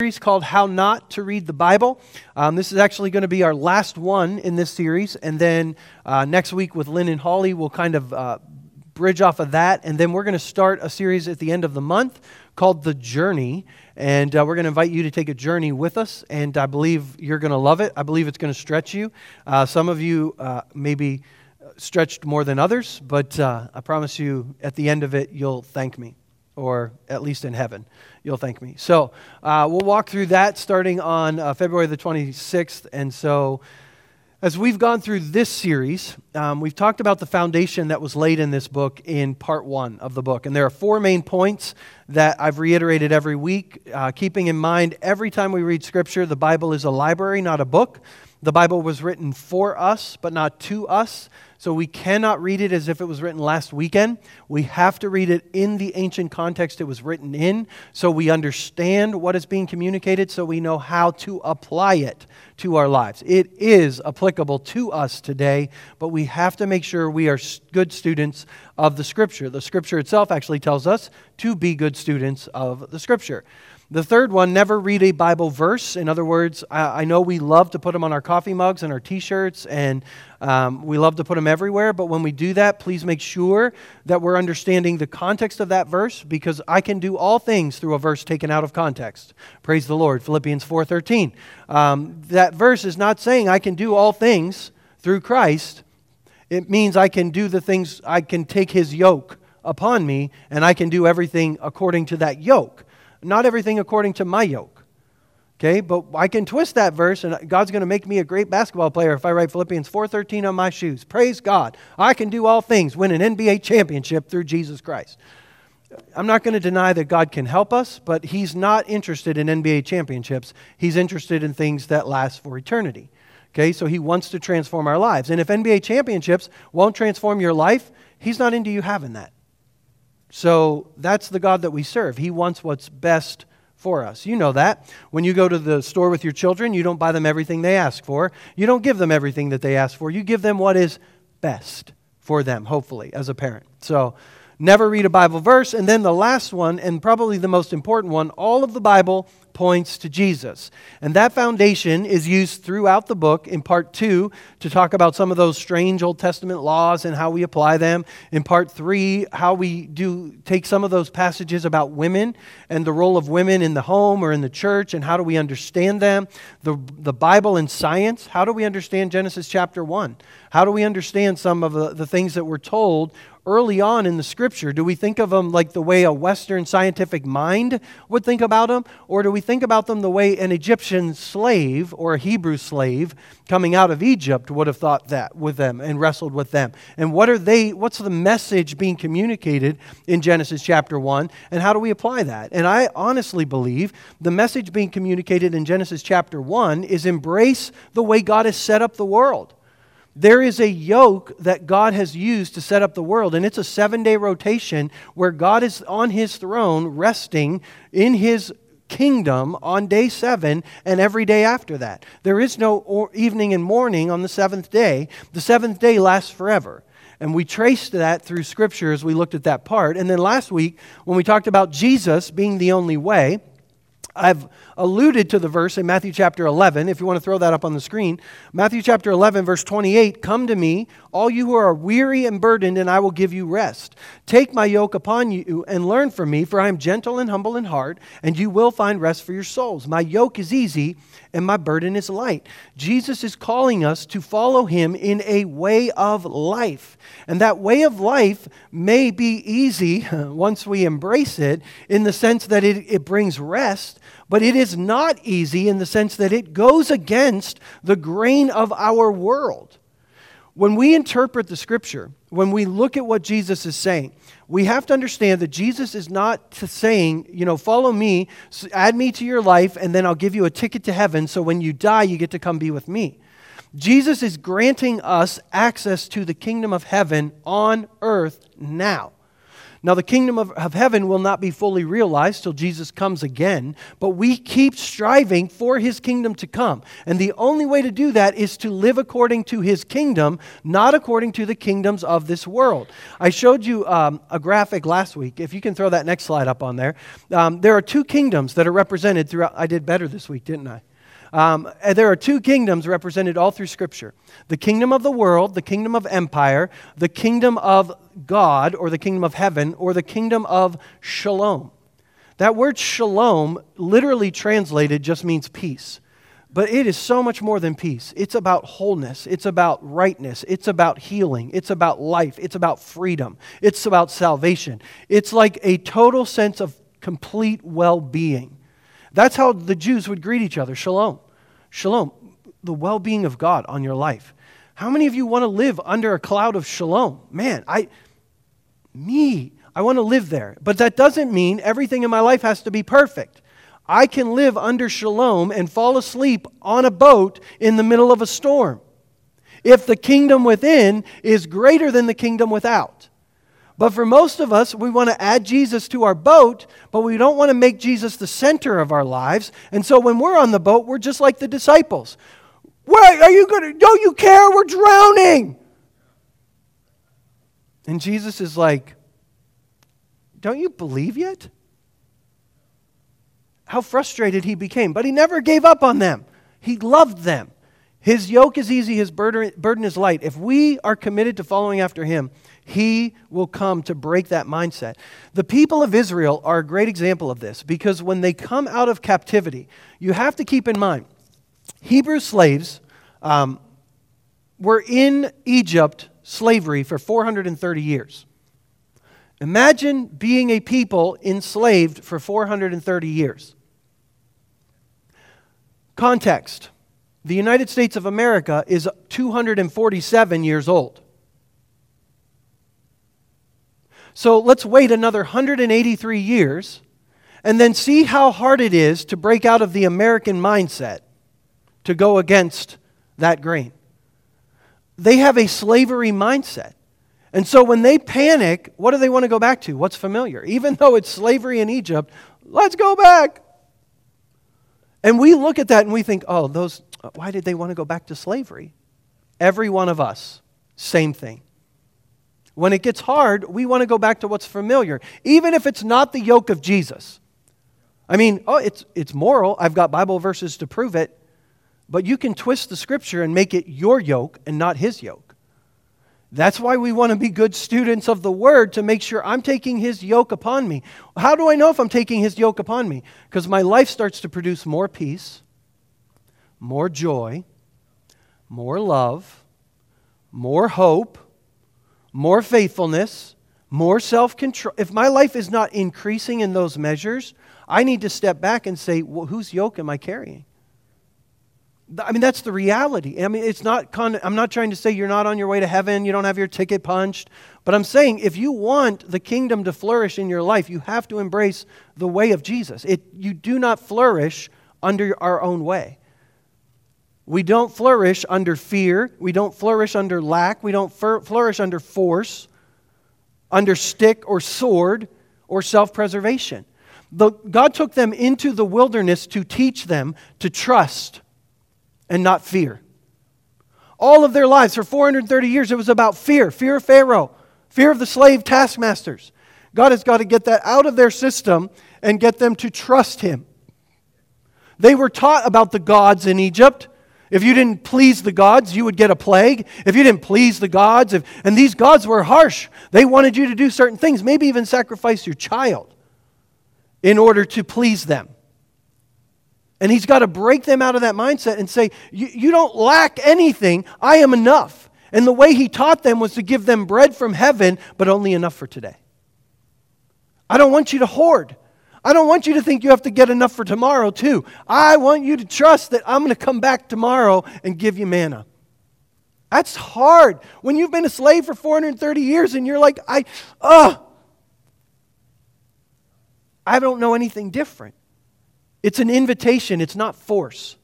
series called How Not to Read the Bible. Um, this is actually going to be our last one in this series. And then uh, next week with Lynn and Holly, we'll kind of uh, bridge off of that. And then we're going to start a series at the end of the month called The Journey. And uh, we're going to invite you to take a journey with us. And I believe you're going to love it. I believe it's going to stretch you. Uh, some of you uh, maybe stretched more than others, but uh, I promise you at the end of it, you'll thank me, or at least in heaven you'll thank me. So uh, we'll walk through that starting on uh, February the 26th. And so as we've gone through this series, um, we've talked about the foundation that was laid in this book in part one of the book. And there are four main points that I've reiterated every week, uh, keeping in mind every time we read Scripture, the Bible is a library, not a book. The Bible was written for us, but not to us. So we cannot read it as if it was written last weekend. We have to read it in the ancient context it was written in so we understand what is being communicated, so we know how to apply it to our lives. It is applicable to us today, but we have to make sure we are good students of the Scripture. The Scripture itself actually tells us to be good students of the Scripture. The third one, never read a Bible verse. In other words, I, I know we love to put them on our coffee mugs and our t shirts, and um, we love to put them everywhere, but when we do that, please make sure that we're understanding the context of that verse because I can do all things through a verse taken out of context. Praise the Lord. Philippians 4.13. Um, that verse is not saying I can do all things through Christ. It means I can do the things, I can take his yoke upon me, and I can do everything according to that yoke not everything according to my yoke. Okay, but I can twist that verse and God's going to make me a great basketball player if I write Philippians 4:13 on my shoes. Praise God. I can do all things, win an NBA championship through Jesus Christ. I'm not going to deny that God can help us, but he's not interested in NBA championships. He's interested in things that last for eternity. Okay, so he wants to transform our lives. And if NBA championships won't transform your life, he's not into you having that. So that's the God that we serve. He wants what's best for us. You know that. When you go to the store with your children, you don't buy them everything they ask for. You don't give them everything that they ask for. You give them what is best for them, hopefully, as a parent. So never read a Bible verse. And then the last one, and probably the most important one, all of the Bible points to Jesus. And that foundation is used throughout the book in part two to talk about some of those strange Old Testament laws and how we apply them. In part three, how we do take some of those passages about women and the role of women in the home or in the church and how do we understand them. The, the Bible and science, how do we understand Genesis chapter one? How do we understand some of the, the things that we're told early on in the scripture? Do we think of them like the way a Western scientific mind would think about them? Or do we think about them the way an Egyptian slave or a Hebrew slave coming out of Egypt would have thought that with them and wrestled with them? And what are they, what's the message being communicated in Genesis chapter 1? And how do we apply that? And I honestly believe the message being communicated in Genesis chapter 1 is embrace the way God has set up the world. There is a yoke that God has used to set up the world, and it's a seven day rotation where God is on his throne, resting in his kingdom on day seven and every day after that. There is no evening and morning on the seventh day. The seventh day lasts forever. And we traced that through Scripture as we looked at that part. And then last week, when we talked about Jesus being the only way, I've alluded to the verse in Matthew chapter 11, if you want to throw that up on the screen. Matthew chapter 11, verse 28 Come to me, all you who are weary and burdened, and I will give you rest. Take my yoke upon you and learn from me, for I am gentle and humble in heart, and you will find rest for your souls. My yoke is easy and my burden is light. Jesus is calling us to follow him in a way of life. And that way of life may be easy once we embrace it in the sense that it, it brings rest, but it is not easy in the sense that it goes against the grain of our world. When we interpret the scripture, when we look at what Jesus is saying, we have to understand that Jesus is not saying, you know, follow me, add me to your life, and then I'll give you a ticket to heaven so when you die, you get to come be with me. Jesus is granting us access to the kingdom of heaven on earth now. Now, the kingdom of, of, heaven will not be fully realized till Jesus comes again, but we keep striving for his kingdom to come. And the only way to do that is to live according to his kingdom, not according to the kingdoms of this world. I showed you um, a graphic last week. If you can throw that next slide up on there. Um, there are two kingdoms that are represented throughout. I did better this week, didn't I? Um, there are two kingdoms represented all through Scripture the kingdom of the world, the kingdom of empire, the kingdom of God, or the kingdom of heaven, or the kingdom of shalom. That word shalom, literally translated, just means peace. But it is so much more than peace. It's about wholeness. It's about rightness. It's about healing. It's about life. It's about freedom. It's about salvation. It's like a total sense of complete well being. That's how the Jews would greet each other shalom. Shalom, the well being of God on your life. How many of you want to live under a cloud of shalom? Man, I, me, I want to live there. But that doesn't mean everything in my life has to be perfect. I can live under shalom and fall asleep on a boat in the middle of a storm if the kingdom within is greater than the kingdom without. But for most of us, we want to add Jesus to our boat, but we don't want to make Jesus the center of our lives. And so when we're on the boat, we're just like the disciples. Wait, are you going to, don't you care? We're drowning. And Jesus is like, Don't you believe yet? How frustrated he became. But he never gave up on them, he loved them. His yoke is easy, his burden, burden is light. If we are committed to following after him, he will come to break that mindset. The people of Israel are a great example of this because when they come out of captivity, you have to keep in mind Hebrew slaves um, were in Egypt slavery for 430 years. Imagine being a people enslaved for 430 years. Context the United States of America is 247 years old. So let's wait another 183 years and then see how hard it is to break out of the American mindset to go against that grain. They have a slavery mindset. And so when they panic, what do they want to go back to? What's familiar? Even though it's slavery in Egypt, let's go back. And we look at that and we think, oh, those, why did they want to go back to slavery? Every one of us, same thing. When it gets hard, we want to go back to what's familiar, even if it's not the yoke of Jesus. I mean, oh, it's, it's moral. I've got Bible verses to prove it. But you can twist the scripture and make it your yoke and not his yoke. That's why we want to be good students of the word to make sure I'm taking his yoke upon me. How do I know if I'm taking his yoke upon me? Because my life starts to produce more peace, more joy, more love, more hope, more faithfulness, more self control. If my life is not increasing in those measures, I need to step back and say, well, whose yoke am I carrying? I mean, that's the reality. I mean, it's not, con- I'm not trying to say you're not on your way to heaven, you don't have your ticket punched, but I'm saying if you want the kingdom to flourish in your life, you have to embrace the way of Jesus. It, you do not flourish under our own way. We don't flourish under fear, we don't flourish under lack, we don't flourish under force, under stick or sword or self preservation. God took them into the wilderness to teach them to trust and not fear. All of their lives, for 430 years, it was about fear fear of Pharaoh, fear of the slave taskmasters. God has got to get that out of their system and get them to trust Him. They were taught about the gods in Egypt. If you didn't please the gods, you would get a plague. If you didn't please the gods, if, and these gods were harsh, they wanted you to do certain things, maybe even sacrifice your child in order to please them. And he's got to break them out of that mindset and say, You don't lack anything. I am enough. And the way he taught them was to give them bread from heaven, but only enough for today. I don't want you to hoard. I don't want you to think you have to get enough for tomorrow, too. I want you to trust that I'm going to come back tomorrow and give you manna. That's hard. When you've been a slave for 430 years and you're like, I, uh, I don't know anything different. It's an invitation, it's not force.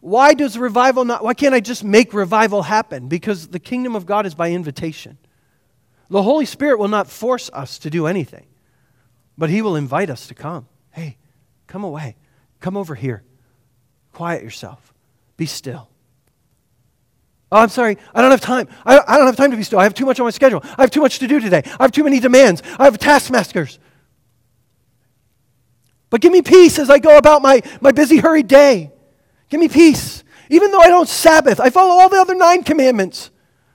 Why does revival not, why can't I just make revival happen? Because the kingdom of God is by invitation. The Holy Spirit will not force us to do anything, but He will invite us to come. Hey, come away. Come over here. Quiet yourself. Be still. Oh, I'm sorry. I don't have time. I, I don't have time to be still. I have too much on my schedule. I have too much to do today. I have too many demands. I have taskmasters. But give me peace as I go about my, my busy, hurried day. Give me peace. Even though I don't Sabbath, I follow all the other nine commandments.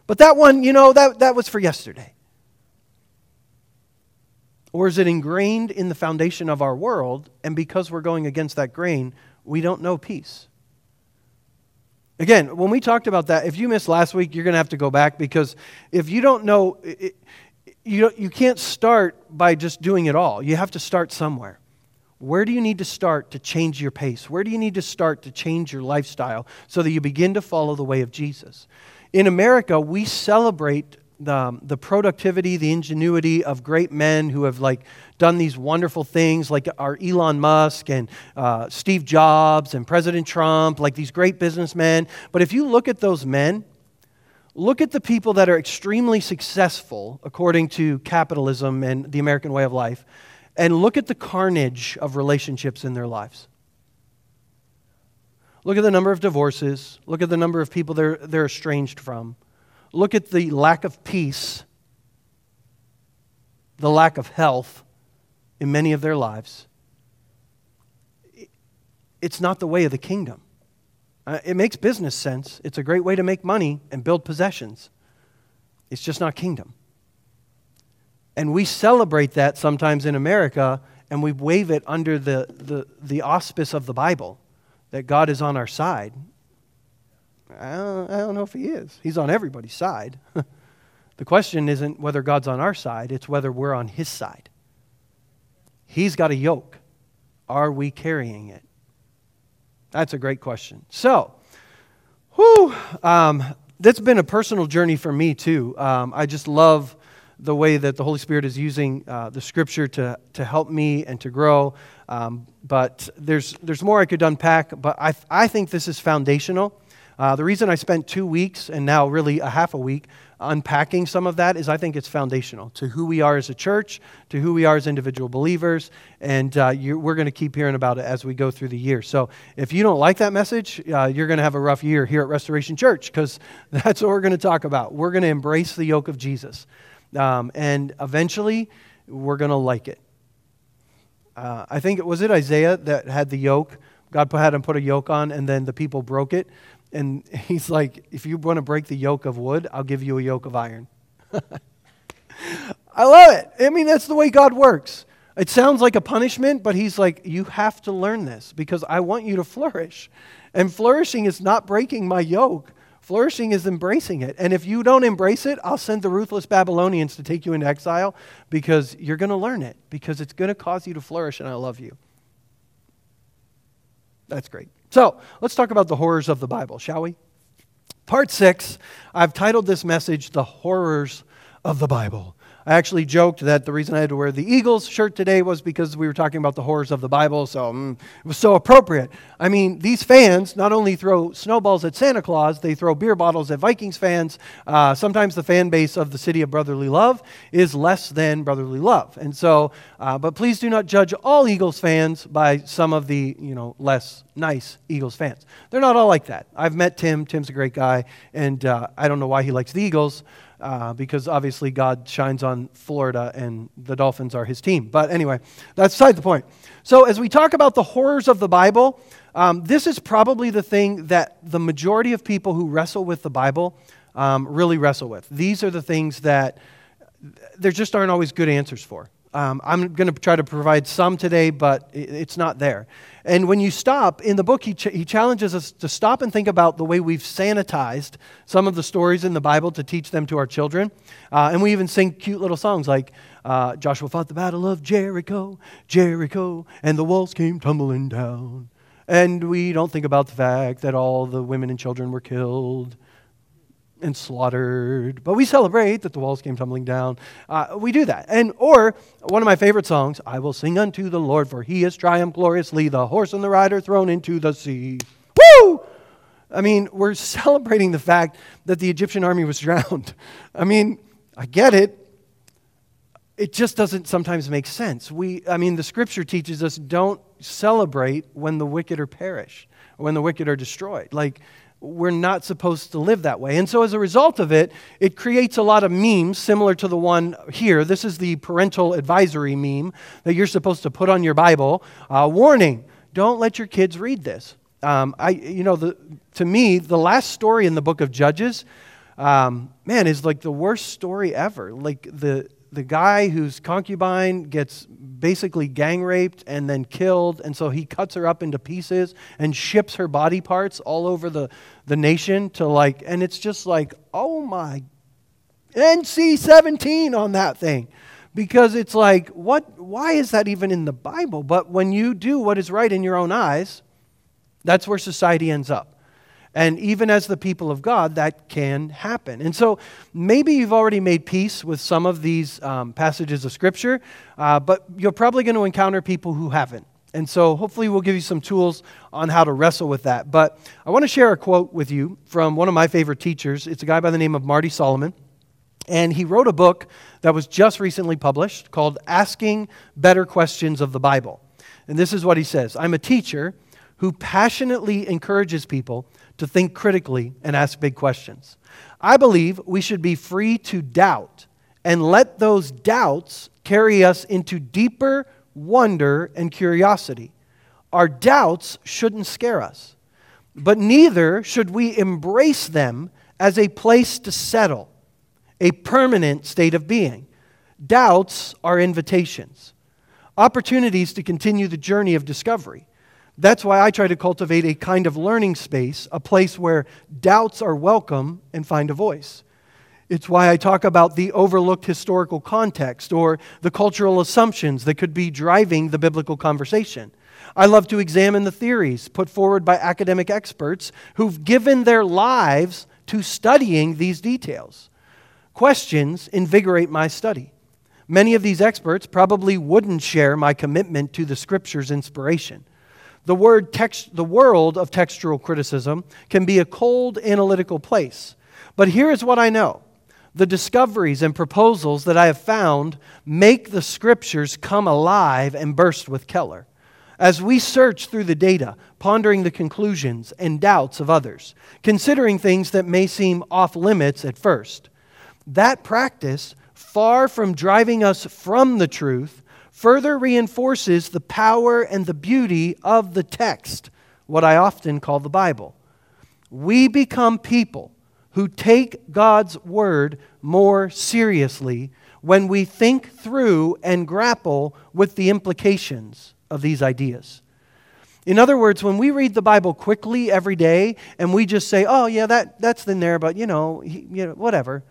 But that one, you know, that, that was for yesterday. Or is it ingrained in the foundation of our world, and because we're going against that grain, we don't know peace? Again, when we talked about that, if you missed last week, you're going to have to go back because if you don't know, it, you, you can't start by just doing it all. You have to start somewhere. Where do you need to start to change your pace? Where do you need to start to change your lifestyle so that you begin to follow the way of Jesus? In America, we celebrate the, the productivity, the ingenuity of great men who have like done these wonderful things, like our Elon Musk and uh, Steve Jobs and President Trump, like these great businessmen. But if you look at those men, look at the people that are extremely successful according to capitalism and the American way of life, and look at the carnage of relationships in their lives. Look at the number of divorces. Look at the number of people they're, they're estranged from. Look at the lack of peace, the lack of health in many of their lives. It's not the way of the kingdom. Uh, it makes business sense. It's a great way to make money and build possessions. It's just not kingdom. And we celebrate that sometimes in America and we wave it under the, the, the auspice of the Bible that God is on our side. I don't, I don't know if He is. He's on everybody's side. the question isn't whether God's on our side, it's whether we're on His side. He's got a yoke. Are we carrying it? That's a great question. So, whew, um, that's been a personal journey for me too. Um, I just love the way that the Holy Spirit is using uh, the Scripture to, to help me and to grow. Um, but there's, there's more I could unpack, but I, I think this is foundational. Uh, the reason I spent two weeks and now really a half a week unpacking some of that is I think it's foundational to who we are as a church, to who we are as individual believers, and uh, we're going to keep hearing about it as we go through the year. So if you don't like that message, uh, you're going to have a rough year here at Restoration Church because that's what we're going to talk about. We're going to embrace the yoke of Jesus, um, and eventually we're going to like it. Uh, I think it was it Isaiah that had the yoke. God had him put a yoke on, and then the people broke it. And he's like, if you want to break the yoke of wood, I'll give you a yoke of iron. I love it. I mean, that's the way God works. It sounds like a punishment, but he's like, you have to learn this because I want you to flourish. And flourishing is not breaking my yoke. Flourishing is embracing it. And if you don't embrace it, I'll send the ruthless Babylonians to take you into exile because you're going to learn it, because it's going to cause you to flourish, and I love you. That's great. So let's talk about the horrors of the Bible, shall we? Part six, I've titled this message, The Horrors of the Bible. I actually joked that the reason I had to wear the Eagles shirt today was because we were talking about the horrors of the Bible, so mm, it was so appropriate. I mean, these fans not only throw snowballs at Santa Claus, they throw beer bottles at Vikings fans. Uh, sometimes the fan base of the city of brotherly love is less than brotherly love. And so, uh, but please do not judge all Eagles fans by some of the, you know, less nice Eagles fans. They're not all like that. I've met Tim. Tim's a great guy, and uh, I don't know why he likes the Eagles uh, because obviously God shines on Florida and the Dolphins are his team. But anyway, that's beside the point. So, as we talk about the horrors of the Bible, um, this is probably the thing that the majority of people who wrestle with the Bible um, really wrestle with. These are the things that there just aren't always good answers for. Um, I'm going to try to provide some today, but it's not there. And when you stop, in the book, he, ch- he challenges us to stop and think about the way we've sanitized some of the stories in the Bible to teach them to our children. Uh, and we even sing cute little songs like uh, Joshua fought the battle of Jericho, Jericho, and the walls came tumbling down. And we don't think about the fact that all the women and children were killed and slaughtered, but we celebrate that the walls came tumbling down. Uh, we do that. And or one of my favorite songs, I will sing unto the Lord, for he has triumphed gloriously, the horse and the rider thrown into the sea. Woo! I mean, we're celebrating the fact that the Egyptian army was drowned. I mean, I get it. it just doesn't sometimes make sense. We, I mean, the scripture teaches us don't celebrate when the wicked are perished, when the wicked are destroyed. Like, we're not supposed to live that way. And so, as a result of it, it creates a lot of memes similar to the one here. This is the parental advisory meme that you're supposed to put on your Bible. Uh, warning don't let your kids read this. Um, I, you know, the, to me, the last story in the book of Judges, um, man, is like the worst story ever. Like the, the guy whose concubine gets basically gang raped and then killed, and so he cuts her up into pieces and ships her body parts all over the, the nation to like, and it's just like, oh my, NC 17 on that thing. Because it's like, what, why is that even in the Bible? But when you do what is right in your own eyes, that's where society ends up. And even as the people of God, that can happen. And so maybe you've already made peace with some of these um, passages of Scripture, uh, but you're probably going to encounter people who haven't. And so hopefully we'll give you some tools on how to wrestle with that. But I want to share a quote with you from one of my favorite teachers. It's a guy by the name of Marty Solomon. And he wrote a book that was just recently published called Asking Better Questions of the Bible. And this is what he says I'm a teacher who passionately encourages people to think critically and ask big questions. I believe we should be free to doubt and let those doubts carry us into deeper wonder and curiosity. Our doubts shouldn't scare us, but neither should we embrace them as a place to settle, a permanent state of being. Doubts are invitations, opportunities to continue the journey of discovery. That's why I try to cultivate a kind of learning space, a place where doubts are welcome and find a voice. It's why I talk about the overlooked historical context or the cultural assumptions that could be driving the biblical conversation. I love to examine the theories put forward by academic experts who've given their lives to studying these details. Questions invigorate my study. Many of these experts probably wouldn't share my commitment to the scripture's inspiration. The, word text, the world of textual criticism can be a cold analytical place. But here is what I know the discoveries and proposals that I have found make the scriptures come alive and burst with Keller. As we search through the data, pondering the conclusions and doubts of others, considering things that may seem off limits at first, that practice, far from driving us from the truth, further reinforces the power and the beauty of the text, what I often call the Bible. We become people who take God's word more seriously when we think through and grapple with the implications of these ideas. In other words, when we read the Bible quickly every day and we just say, oh, yeah, that, that's in there, but you know, he, you know, whatever,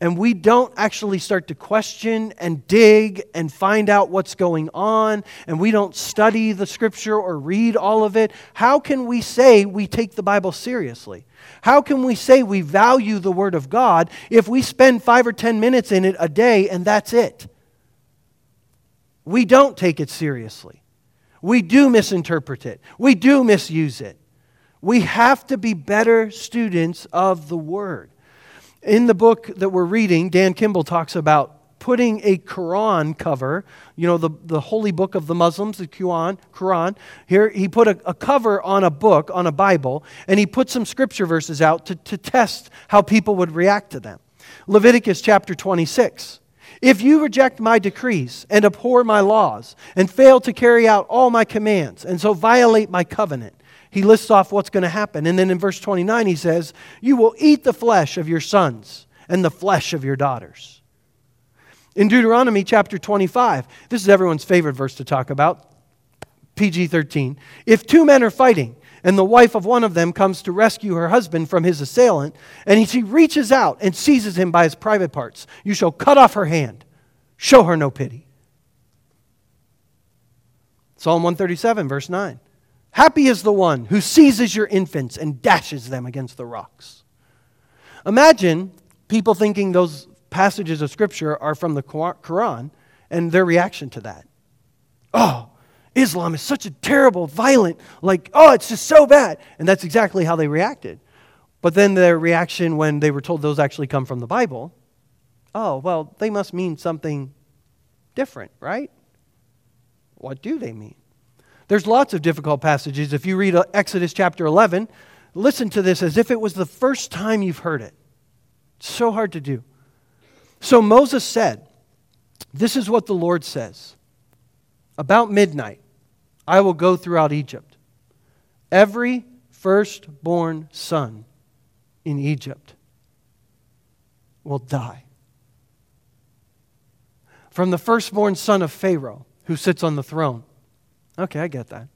and we don't actually start to question and dig and find out what's going on, and we don't study the scripture or read all of it, how can we say we take the Bible seriously? How can we say we value the Word of God if we spend five or ten minutes in it a day and that's it? We don't take it seriously. We do misinterpret it, we do misuse it. We have to be better students of the Word. In the book that we're reading, Dan Kimball talks about putting a Quran cover, you know, the, the holy book of the Muslims, the Quran, Quran. Here, he put a, a cover on a book, on a Bible, and he put some scripture verses out to, to test how people would react to them. Leviticus chapter 26. If you reject my decrees and abhor my laws and fail to carry out all my commands and so violate my covenant, he lists off what's going to happen. And then in verse 29, he says, You will eat the flesh of your sons and the flesh of your daughters. In Deuteronomy chapter 25, this is everyone's favorite verse to talk about, PG 13. If two men are fighting, and the wife of one of them comes to rescue her husband from his assailant, and she reaches out and seizes him by his private parts, you shall cut off her hand. Show her no pity. Psalm 137, verse 9. Happy is the one who seizes your infants and dashes them against the rocks. Imagine people thinking those passages of Scripture are from the Quran and their reaction to that. Oh, Islam is such a terrible, violent, like, oh, it's just so bad. And that's exactly how they reacted. But then their reaction when they were told those actually come from the Bible oh, well, they must mean something different, right? What do they mean? There's lots of difficult passages. If you read uh, Exodus chapter 11, listen to this as if it was the first time you've heard it. It's so hard to do. So Moses said, This is what the Lord says. About midnight, I will go throughout Egypt. Every firstborn son in Egypt will die. From the firstborn son of Pharaoh, who sits on the throne. Okay, I get that.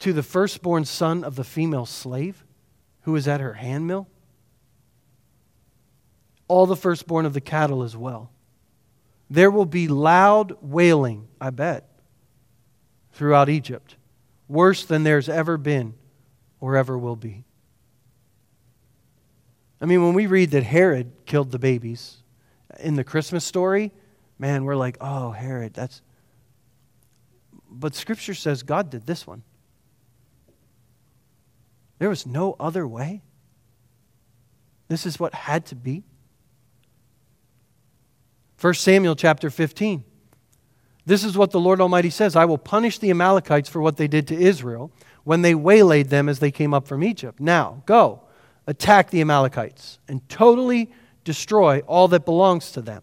To the firstborn son of the female slave, who is at her handmill. All the firstborn of the cattle as well. There will be loud wailing, I bet, throughout Egypt, worse than there's ever been or ever will be. I mean, when we read that Herod killed the babies in the Christmas story, man, we're like, oh, Herod, that's. But Scripture says God did this one. There was no other way. This is what had to be. 1 Samuel chapter 15. This is what the Lord Almighty says I will punish the Amalekites for what they did to Israel when they waylaid them as they came up from Egypt. Now, go attack the Amalekites and totally destroy all that belongs to them.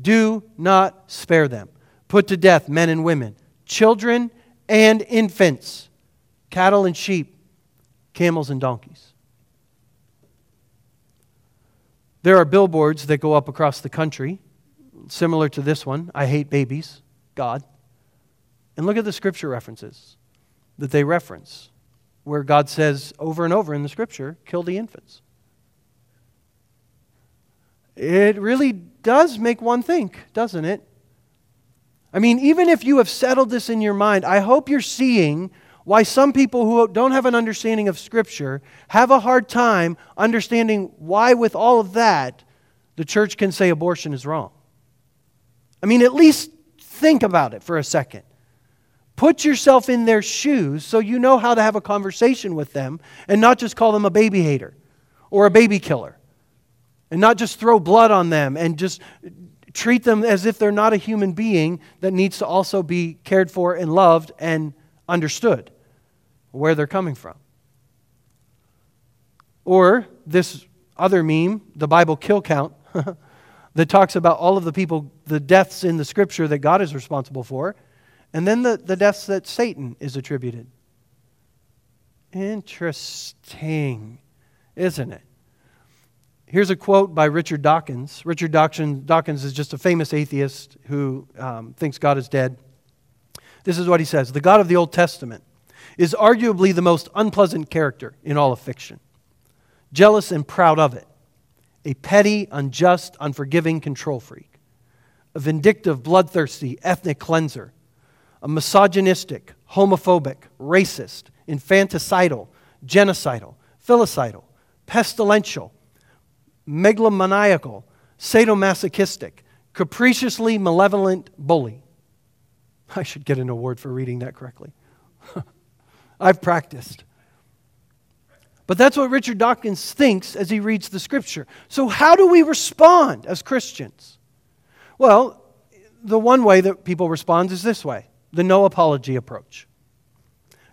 Do not spare them. Put to death men and women, children and infants, cattle and sheep, camels and donkeys. There are billboards that go up across the country, similar to this one I hate babies, God. And look at the scripture references that they reference where God says over and over in the scripture, kill the infants. It really does make one think, doesn't it? I mean, even if you have settled this in your mind, I hope you're seeing why some people who don't have an understanding of Scripture have a hard time understanding why, with all of that, the church can say abortion is wrong. I mean, at least think about it for a second. Put yourself in their shoes so you know how to have a conversation with them and not just call them a baby hater or a baby killer. And not just throw blood on them and just treat them as if they're not a human being that needs to also be cared for and loved and understood where they're coming from. Or this other meme, the Bible kill count, that talks about all of the people, the deaths in the scripture that God is responsible for and then the, the deaths that Satan is attributed. Interesting, isn't it? Here's a quote by Richard Dawkins. Richard Dawkins is just a famous atheist who um, thinks God is dead. This is what he says The God of the Old Testament is arguably the most unpleasant character in all of fiction, jealous and proud of it, a petty, unjust, unforgiving control freak, a vindictive, bloodthirsty ethnic cleanser a misogynistic, homophobic, racist, infanticidal, genocidal, filicidal, pestilential, megalomaniacal, sadomasochistic, capriciously malevolent bully. I should get an award for reading that correctly. I've practiced. But that's what Richard Dawkins thinks as he reads the scripture. So, how do we respond as Christians? Well, the one way that people respond is this way the no apology approach.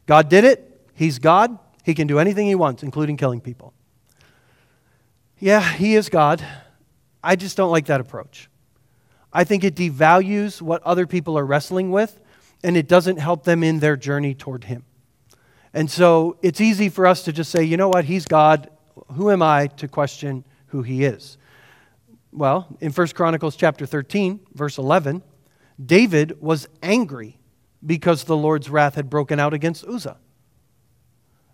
God did it. He's God. He can do anything he wants, including killing people. Yeah, he is God. I just don't like that approach. I think it devalues what other people are wrestling with, and it doesn't help them in their journey toward him. And so it's easy for us to just say, you know what, he's God. Who am I to question who he is? Well, in 1 Chronicles chapter 13, verse 11, David was angry because the Lord's wrath had broken out against Uzzah.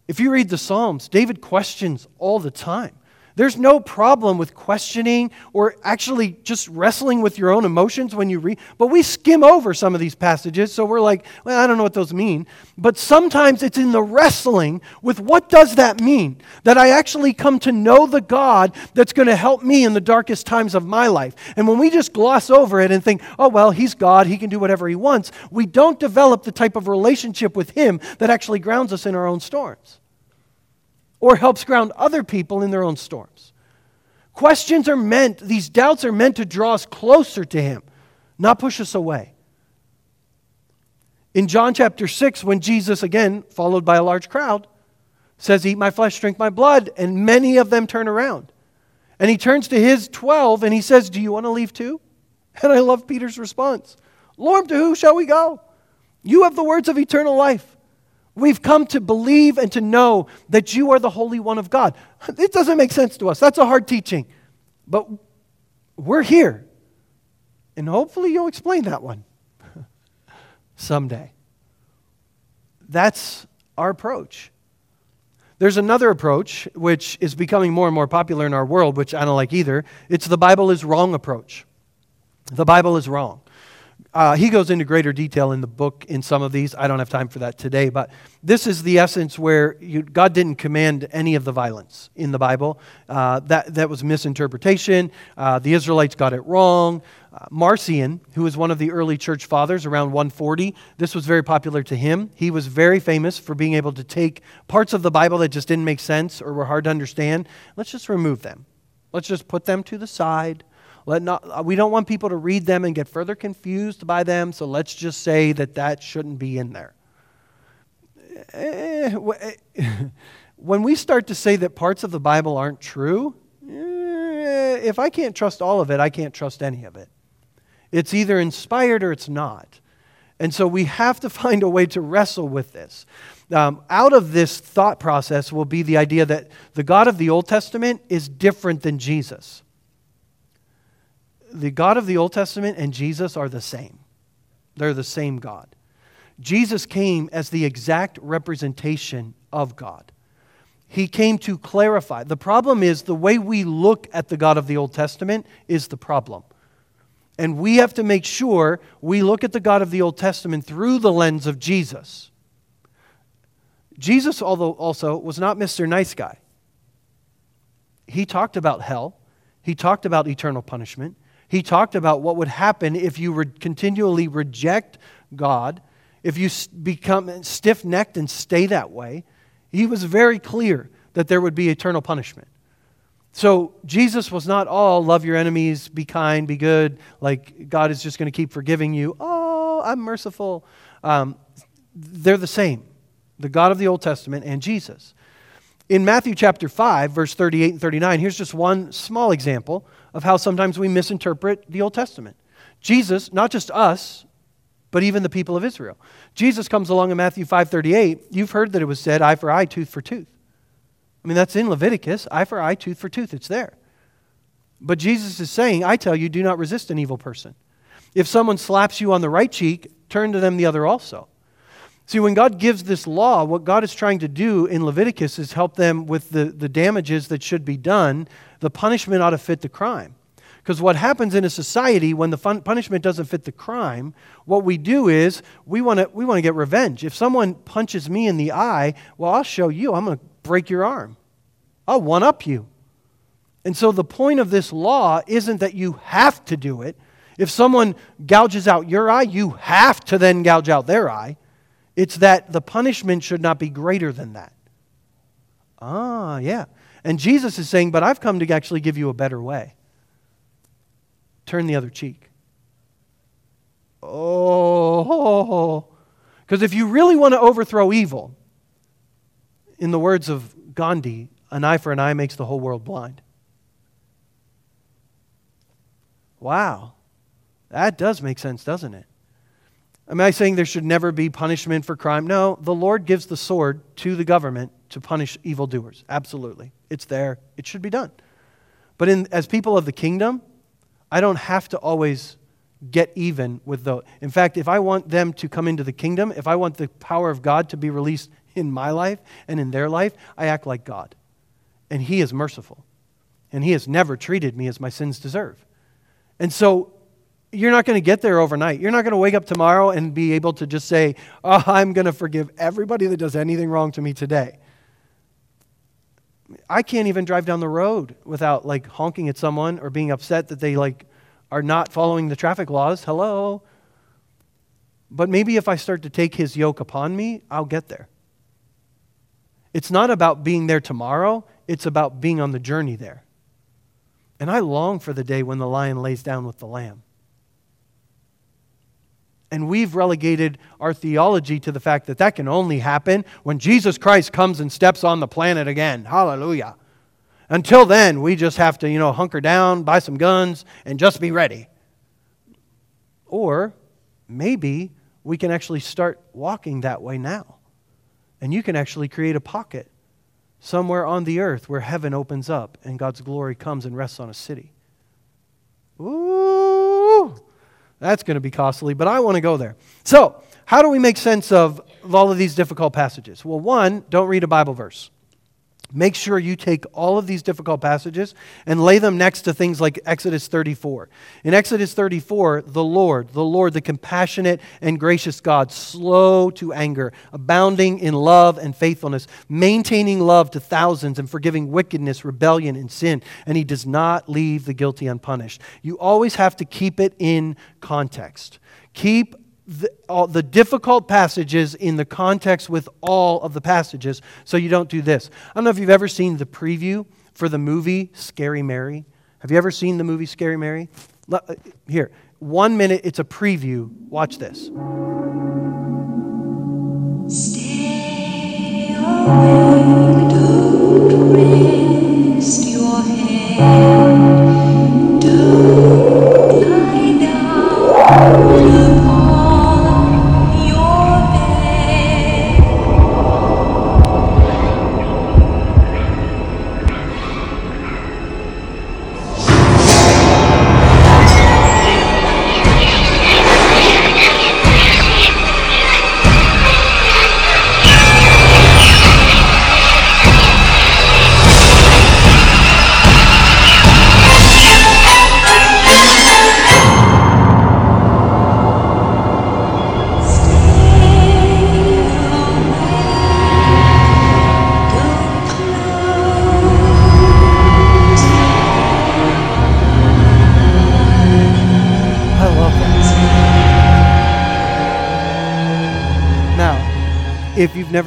If you read the Psalms, David questions all the time. There's no problem with questioning or actually just wrestling with your own emotions when you read. But we skim over some of these passages, so we're like, well, I don't know what those mean. But sometimes it's in the wrestling with what does that mean that I actually come to know the God that's going to help me in the darkest times of my life. And when we just gloss over it and think, oh, well, he's God, he can do whatever he wants, we don't develop the type of relationship with him that actually grounds us in our own storms or helps ground other people in their own storms. Questions are meant, these doubts are meant to draw us closer to Him, not push us away. In John chapter 6, when Jesus, again, followed by a large crowd, says, Eat my flesh, drink my blood, and many of them turn around. And he turns to his 12 and he says, Do you want to leave too? And I love Peter's response Lord, to who shall we go? You have the words of eternal life. We've come to believe and to know that you are the Holy One of God. It doesn't make sense to us. That's a hard teaching. But we're here. And hopefully you'll explain that one someday. That's our approach. There's another approach which is becoming more and more popular in our world, which I don't like either. It's the Bible is wrong approach. The Bible is wrong. Uh, he goes into greater detail in the book in some of these. I don't have time for that today, but this is the essence where you, God didn't command any of the violence in the Bible. Uh, that, that was misinterpretation. Uh, the Israelites got it wrong. Uh, Marcion, who was one of the early church fathers around 140, this was very popular to him. He was very famous for being able to take parts of the Bible that just didn't make sense or were hard to understand. Let's just remove them. Let's just put them to the side let not, uh, we don't want people to read them and get further confused by them, so let's just say that that shouldn't be in there. Eh, eh, when we start to say that parts of the Bible aren't true, eh, if I can't trust all of it, I can't trust any of it. It's either inspired or it's not. And so we have to find a way to wrestle with this. Um, out of this thought process will be the idea that the God of the Old Testament is different than Jesus the God of the Old Testament and Jesus are the same. They're the same God. Jesus came as the exact representation of God. He came to clarify. The problem is the way we look at the God of the Old Testament is the problem. And we have to make sure we look at the God of the Old Testament through the lens of Jesus. Jesus, although also, was not Mr. Nice Guy. He talked about hell, he talked about eternal punishment, he talked about what would happen if you re- continually reject God, if you become stiff necked and stay that way. He was very clear that there would be eternal punishment. So Jesus was not all love your enemies, be kind, be good, like God is just going to keep forgiving you. Oh, I'm merciful. Um, they're the same the God of the Old Testament and Jesus. In Matthew chapter 5, verse 38 and 39, here's just one small example of how sometimes we misinterpret the Old Testament. Jesus, not just us, but even the people of Israel. Jesus comes along in Matthew 5:38. You've heard that it was said eye for eye, tooth for tooth. I mean, that's in Leviticus, eye for eye, tooth for tooth. It's there. But Jesus is saying, I tell you, do not resist an evil person. If someone slaps you on the right cheek, turn to them the other also. See, when God gives this law, what God is trying to do in Leviticus is help them with the, the damages that should be done. The punishment ought to fit the crime. Because what happens in a society when the punishment doesn't fit the crime, what we do is we want to we want to get revenge. If someone punches me in the eye, well, I'll show you. I'm going to break your arm. I'll one up you. And so the point of this law isn't that you have to do it. If someone gouges out your eye, you have to then gouge out their eye. It's that the punishment should not be greater than that. Ah, yeah. And Jesus is saying, But I've come to actually give you a better way. Turn the other cheek. Oh, because if you really want to overthrow evil, in the words of Gandhi, an eye for an eye makes the whole world blind. Wow. That does make sense, doesn't it? Am I saying there should never be punishment for crime? No, the Lord gives the sword to the government to punish evildoers. Absolutely. It's there. It should be done. But in, as people of the kingdom, I don't have to always get even with those. In fact, if I want them to come into the kingdom, if I want the power of God to be released in my life and in their life, I act like God. And He is merciful. And He has never treated me as my sins deserve. And so you're not going to get there overnight. You're not going to wake up tomorrow and be able to just say, oh, I'm going to forgive everybody that does anything wrong to me today. I can't even drive down the road without like honking at someone or being upset that they like are not following the traffic laws. Hello. But maybe if I start to take his yoke upon me, I'll get there. It's not about being there tomorrow, it's about being on the journey there. And I long for the day when the lion lays down with the lamb. And we've relegated our theology to the fact that that can only happen when Jesus Christ comes and steps on the planet again. Hallelujah. Until then, we just have to, you know, hunker down, buy some guns, and just be ready. Or maybe we can actually start walking that way now. And you can actually create a pocket somewhere on the earth where heaven opens up and God's glory comes and rests on a city. Ooh, that's going to be costly, but I want to go there. So, how do we make sense of all of these difficult passages? Well, one, don't read a Bible verse. Make sure you take all of these difficult passages and lay them next to things like Exodus 34. In Exodus 34, the Lord, the Lord, the compassionate and gracious God, slow to anger, abounding in love and faithfulness, maintaining love to thousands and forgiving wickedness, rebellion, and sin, and he does not leave the guilty unpunished. You always have to keep it in context. Keep the, all, the difficult passages in the context with all of the passages so you don't do this. I don't know if you've ever seen the preview for the movie Scary Mary. Have you ever seen the movie Scary Mary? Uh, here, one minute, it's a preview. Watch this.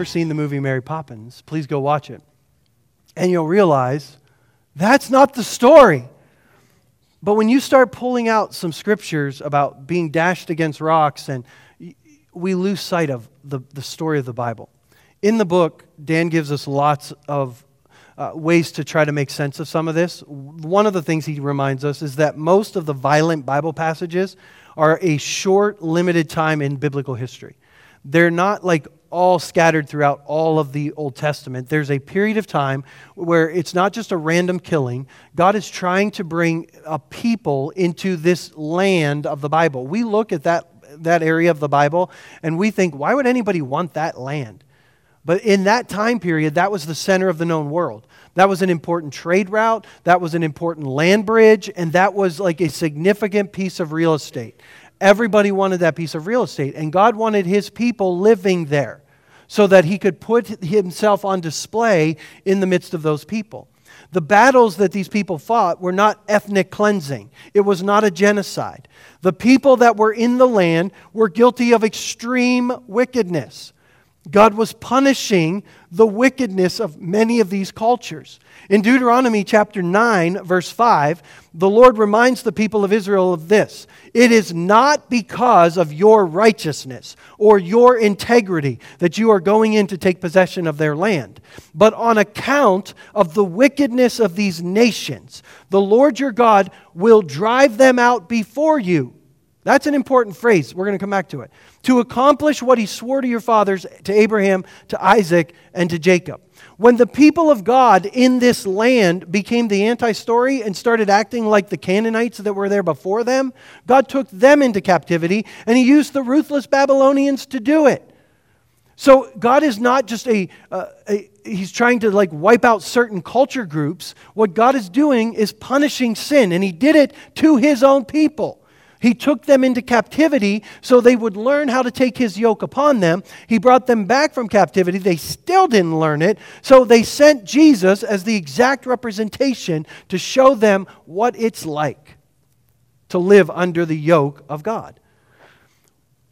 Never seen the movie Mary Poppins, please go watch it. And you'll realize that's not the story. But when you start pulling out some scriptures about being dashed against rocks, and we lose sight of the, the story of the Bible. In the book, Dan gives us lots of uh, ways to try to make sense of some of this. One of the things he reminds us is that most of the violent Bible passages are a short, limited time in biblical history. They're not like all scattered throughout all of the Old Testament. There's a period of time where it's not just a random killing. God is trying to bring a people into this land of the Bible. We look at that, that area of the Bible and we think, why would anybody want that land? But in that time period, that was the center of the known world. That was an important trade route, that was an important land bridge, and that was like a significant piece of real estate. Everybody wanted that piece of real estate, and God wanted his people living there so that he could put himself on display in the midst of those people. The battles that these people fought were not ethnic cleansing. It was not a genocide. The people that were in the land were guilty of extreme wickedness. God was punishing the wickedness of many of these cultures. In Deuteronomy chapter 9, verse 5, the Lord reminds the people of Israel of this It is not because of your righteousness or your integrity that you are going in to take possession of their land, but on account of the wickedness of these nations. The Lord your God will drive them out before you. That's an important phrase. We're going to come back to it. To accomplish what he swore to your fathers, to Abraham, to Isaac, and to Jacob. When the people of God in this land became the anti story and started acting like the Canaanites that were there before them, God took them into captivity and he used the ruthless Babylonians to do it. So God is not just a, uh, a, he's trying to like wipe out certain culture groups. What God is doing is punishing sin, and he did it to his own people. He took them into captivity so they would learn how to take his yoke upon them. He brought them back from captivity. They still didn't learn it. So they sent Jesus as the exact representation to show them what it's like to live under the yoke of God.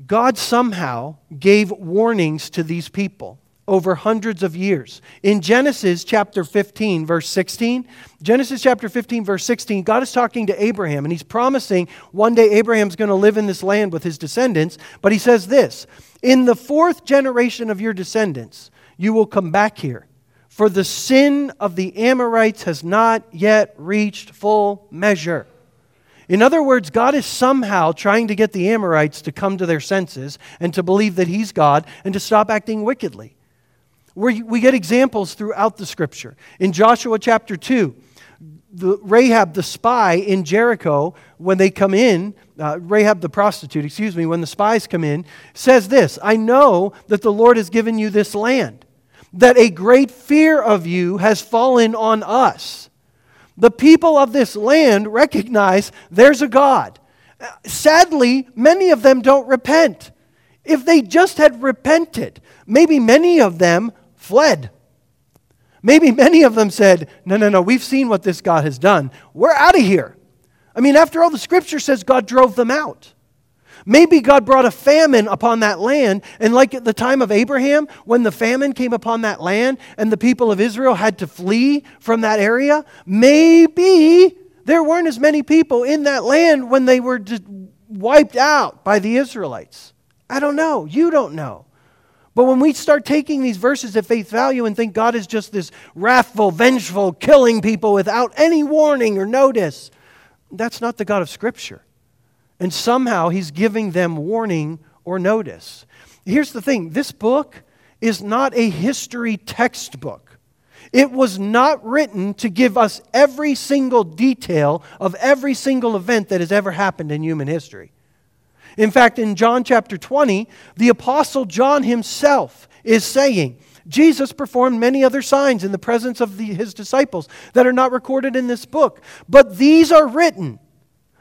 God somehow gave warnings to these people over hundreds of years. In Genesis chapter 15, verse 16, Genesis chapter 15, verse 16, God is talking to Abraham and he's promising one day Abraham's going to live in this land with his descendants. But he says this In the fourth generation of your descendants, you will come back here. For the sin of the Amorites has not yet reached full measure. In other words, God is somehow trying to get the Amorites to come to their senses and to believe that He's God and to stop acting wickedly. We we get examples throughout the scripture. In Joshua chapter 2, the, Rahab the spy in Jericho, when they come in, uh, Rahab the prostitute, excuse me, when the spies come in, says this I know that the Lord has given you this land, that a great fear of you has fallen on us the people of this land recognize there's a God. Sadly, many of them don't repent. If they just had repented, maybe many of them fled. Maybe many of them said, No, no, no, we've seen what this God has done. We're out of here. I mean, after all, the scripture says God drove them out. Maybe God brought a famine upon that land, and like at the time of Abraham, when the famine came upon that land and the people of Israel had to flee from that area, maybe there weren't as many people in that land when they were wiped out by the Israelites. I don't know. You don't know. But when we start taking these verses at face value and think God is just this wrathful, vengeful, killing people without any warning or notice, that's not the God of Scripture. And somehow he's giving them warning or notice. Here's the thing this book is not a history textbook. It was not written to give us every single detail of every single event that has ever happened in human history. In fact, in John chapter 20, the Apostle John himself is saying, Jesus performed many other signs in the presence of the, his disciples that are not recorded in this book, but these are written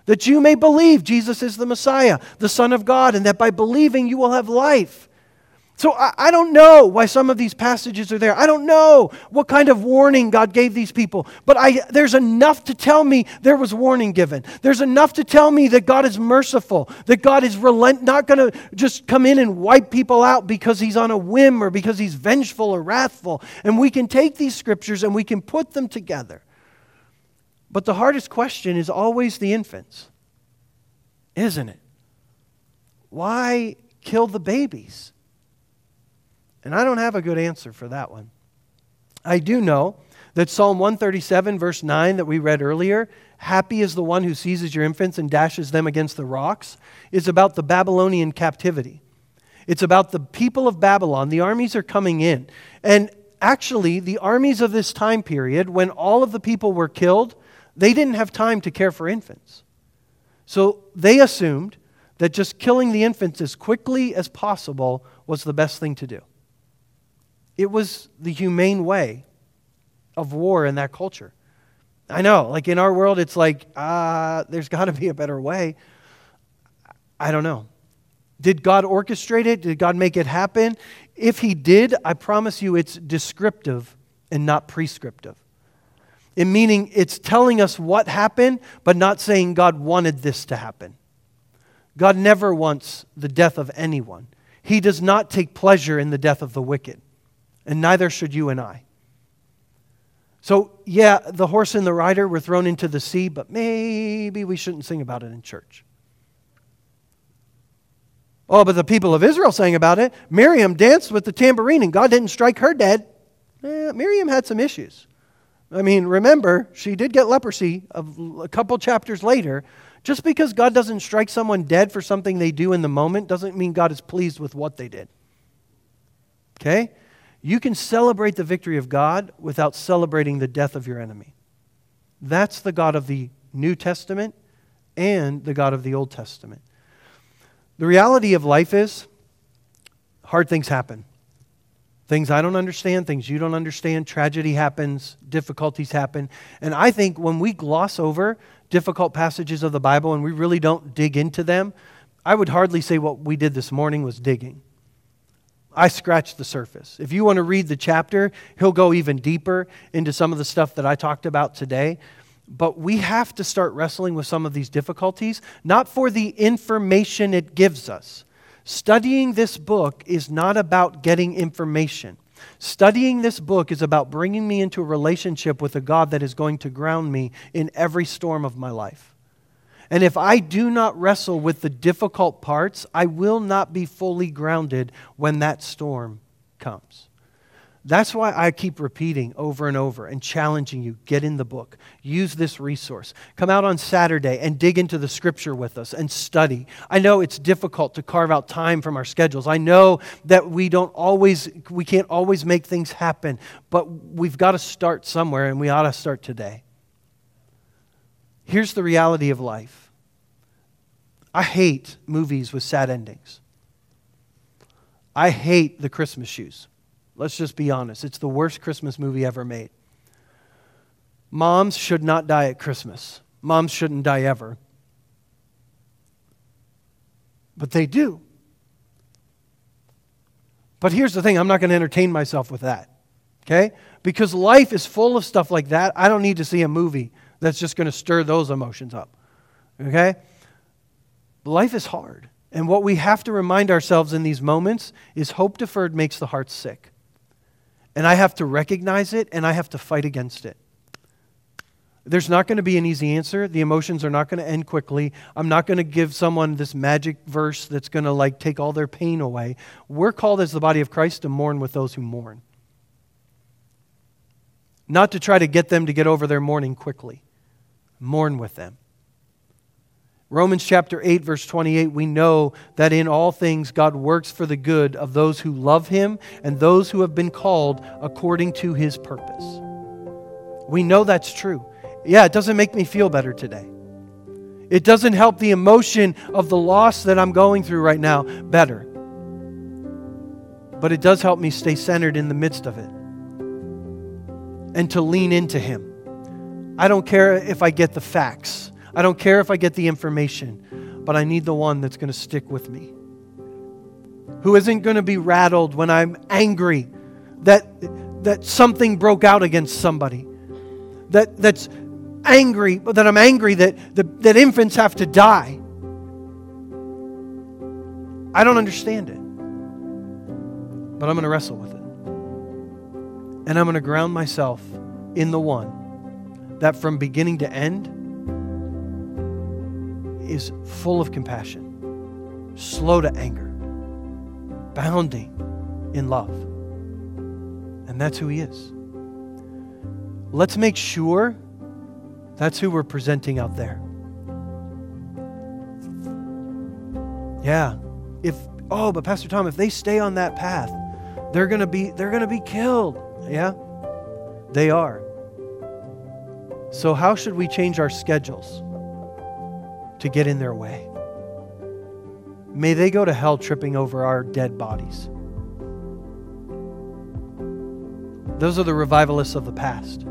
that you may believe Jesus is the Messiah, the Son of God, and that by believing you will have life. So I, I, don't know why some of these passages are there. I don't know what kind of warning God gave these people. But I, there's enough to tell me there was warning given. There's enough to tell me that God is merciful, that God is relent, not going to just come in and wipe people out because he's on a whim or because he's vengeful or wrathful. And we can take these scriptures and we can put them together. But the hardest question is always the infants, isn't it? Why kill the babies? And I don't have a good answer for that one. I do know that Psalm 137, verse 9, that we read earlier, happy is the one who seizes your infants and dashes them against the rocks, is about the Babylonian captivity. It's about the people of Babylon. The armies are coming in. And actually, the armies of this time period, when all of the people were killed, they didn't have time to care for infants. So they assumed that just killing the infants as quickly as possible was the best thing to do. It was the humane way of war in that culture. I know, like in our world, it's like, ah, uh, there's got to be a better way. I don't know. Did God orchestrate it? Did God make it happen? If He did, I promise you it's descriptive and not prescriptive in meaning it's telling us what happened, but not saying God wanted this to happen. God never wants the death of anyone. He does not take pleasure in the death of the wicked, and neither should you and I. So, yeah, the horse and the rider were thrown into the sea, but maybe we shouldn't sing about it in church. Oh, but the people of Israel sang about it. Miriam danced with the tambourine, and God didn't strike her dead. Eh, Miriam had some issues. I mean, remember, she did get leprosy a, couple chapters later. Just because God doesn't strike someone dead for something they do in the moment doesn't mean God is pleased with what they did. Okay? You can celebrate the victory of God without celebrating the death of your enemy. That's the God of the New Testament and the God of the Old Testament. The reality of life is hard things happen. Things I don't understand, things you don't understand, tragedy happens, difficulties happen. And I think when we gloss over difficult passages of the Bible and we really don't dig into them, I would hardly say what we did this morning was digging. I scratched the surface. If you want to read the chapter, he'll go even deeper into some of the stuff that I talked about today. But we have to start wrestling with some of these difficulties, not for the information it gives us, Studying this book is not about getting information. Studying this book is about bringing me into a relationship with a God that is going to ground me in every storm of my life. And if I do not wrestle with the difficult parts, I will not be fully grounded when that storm comes. That's why I keep repeating over and over and challenging you get in the book, use this resource. Come out on Saturday and dig into the scripture with us and study. I know it's difficult to carve out time from our schedules. I know that we don't always we can't always make things happen, but we've got to start somewhere and we ought to start today. Here's the reality of life. I hate movies with sad endings. I hate the Christmas shoes. Let's just be honest. It's the worst Christmas movie ever made. Moms should not die at Christmas. Moms shouldn't die ever. But they do. But here's the thing I'm not going to entertain myself with that. Okay? Because life is full of stuff like that. I don't need to see a movie that's just going to stir those emotions up. Okay? Life is hard. And what we have to remind ourselves in these moments is hope deferred makes the heart sick. And I have to recognize it and I have to fight against it. There's not going to be an easy answer. The emotions are not going to end quickly. I'm not going to give someone this magic verse that's going to like take all their pain away. We're called as the body of Christ to mourn with those who mourn. Not to try to get them to get over their mourning quickly. Mourn with them. Romans chapter 8, verse 28, we know that in all things God works for the good of those who love him and those who have been called according to his purpose. We know that's true. Yeah, it doesn't make me feel better today. It doesn't help the emotion of the loss that I'm going through right now better. But it does help me stay centered in the midst of it and to lean into him. I don't care if I get the facts. I don't care if I get the information, but I need the one that's going to stick with me. Who isn't going to be rattled when I'm angry that, that something broke out against somebody. That, that's angry, that I'm angry that, that, that infants have to die. I don't understand it. But I'm going to wrestle with it. And I'm going to ground myself in the one that from beginning to end is full of compassion, slow to anger, bounding in love. And that's who he is. Let's make sure that's who we're presenting out there. Yeah. If oh, but Pastor Tom, if they stay on that path, they're going to be they're going to be killed. Yeah. They are. So how should we change our schedules? to get in their way. May they go to hell tripping over our dead bodies. Those are the revivalists of the past.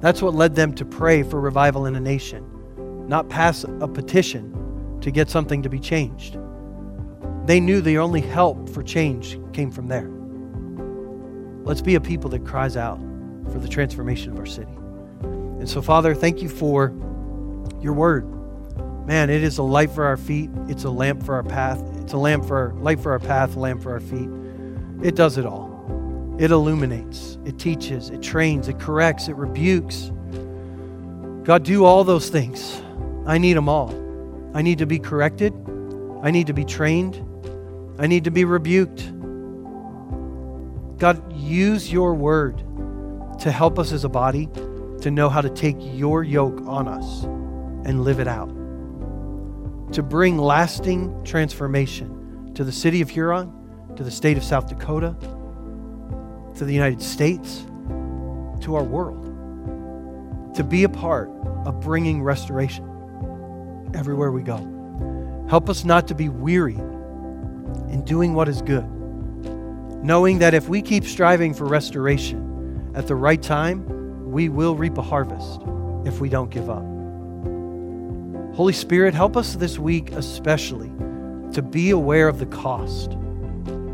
That's what led them to pray for revival in a nation, not pass a petition to get something to be changed. They knew the only help for change came from there. Let's be a people that cries out for the transformation of our city. And so, Father, thank you for your word. Man, it is a light for our feet. It's a lamp for our path. It's a lamp for our, light for our path, lamp for our feet. It does it all. It illuminates, it teaches, it trains, it corrects, it rebukes. God, do all those things. I need them all. I need to be corrected. I need to be trained. I need to be rebuked. God, use your word to help us as a body to know how to take your yoke on us and live it out to bring lasting transformation to the city of Huron, to the state of South Dakota, to the United States, to our world, to be a part of bringing restoration everywhere we go. Help us not to be weary in doing what is good, knowing that if we keep striving for restoration at the right time, we will reap a harvest if we don't give up. Holy Spirit, help us this week, especially, to be aware of the cost.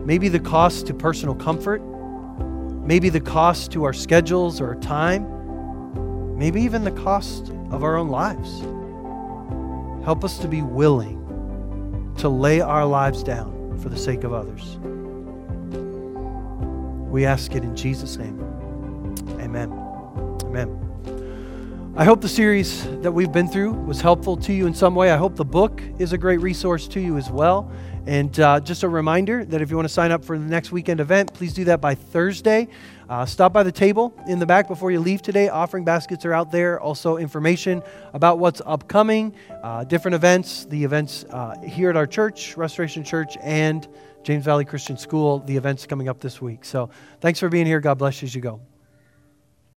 Maybe the cost to personal comfort, maybe the cost to our schedules or our time, maybe even the cost of our own lives. Help us to be willing to lay our lives down for the sake of others. We ask it in Jesus' name. Amen. I hope the series that we've been through was helpful to you in some way. I hope the book is a great resource to you as well. And uh, just a reminder that if you want to sign up for the next weekend event, please do that by Thursday. Uh, stop by the table in the back before you leave today. Offering baskets are out there. Also, information about what's upcoming, uh, different events, the events uh, here at our church, Restoration Church, and James Valley Christian School, the events coming up this week. So, thanks for being here. God bless you as you go.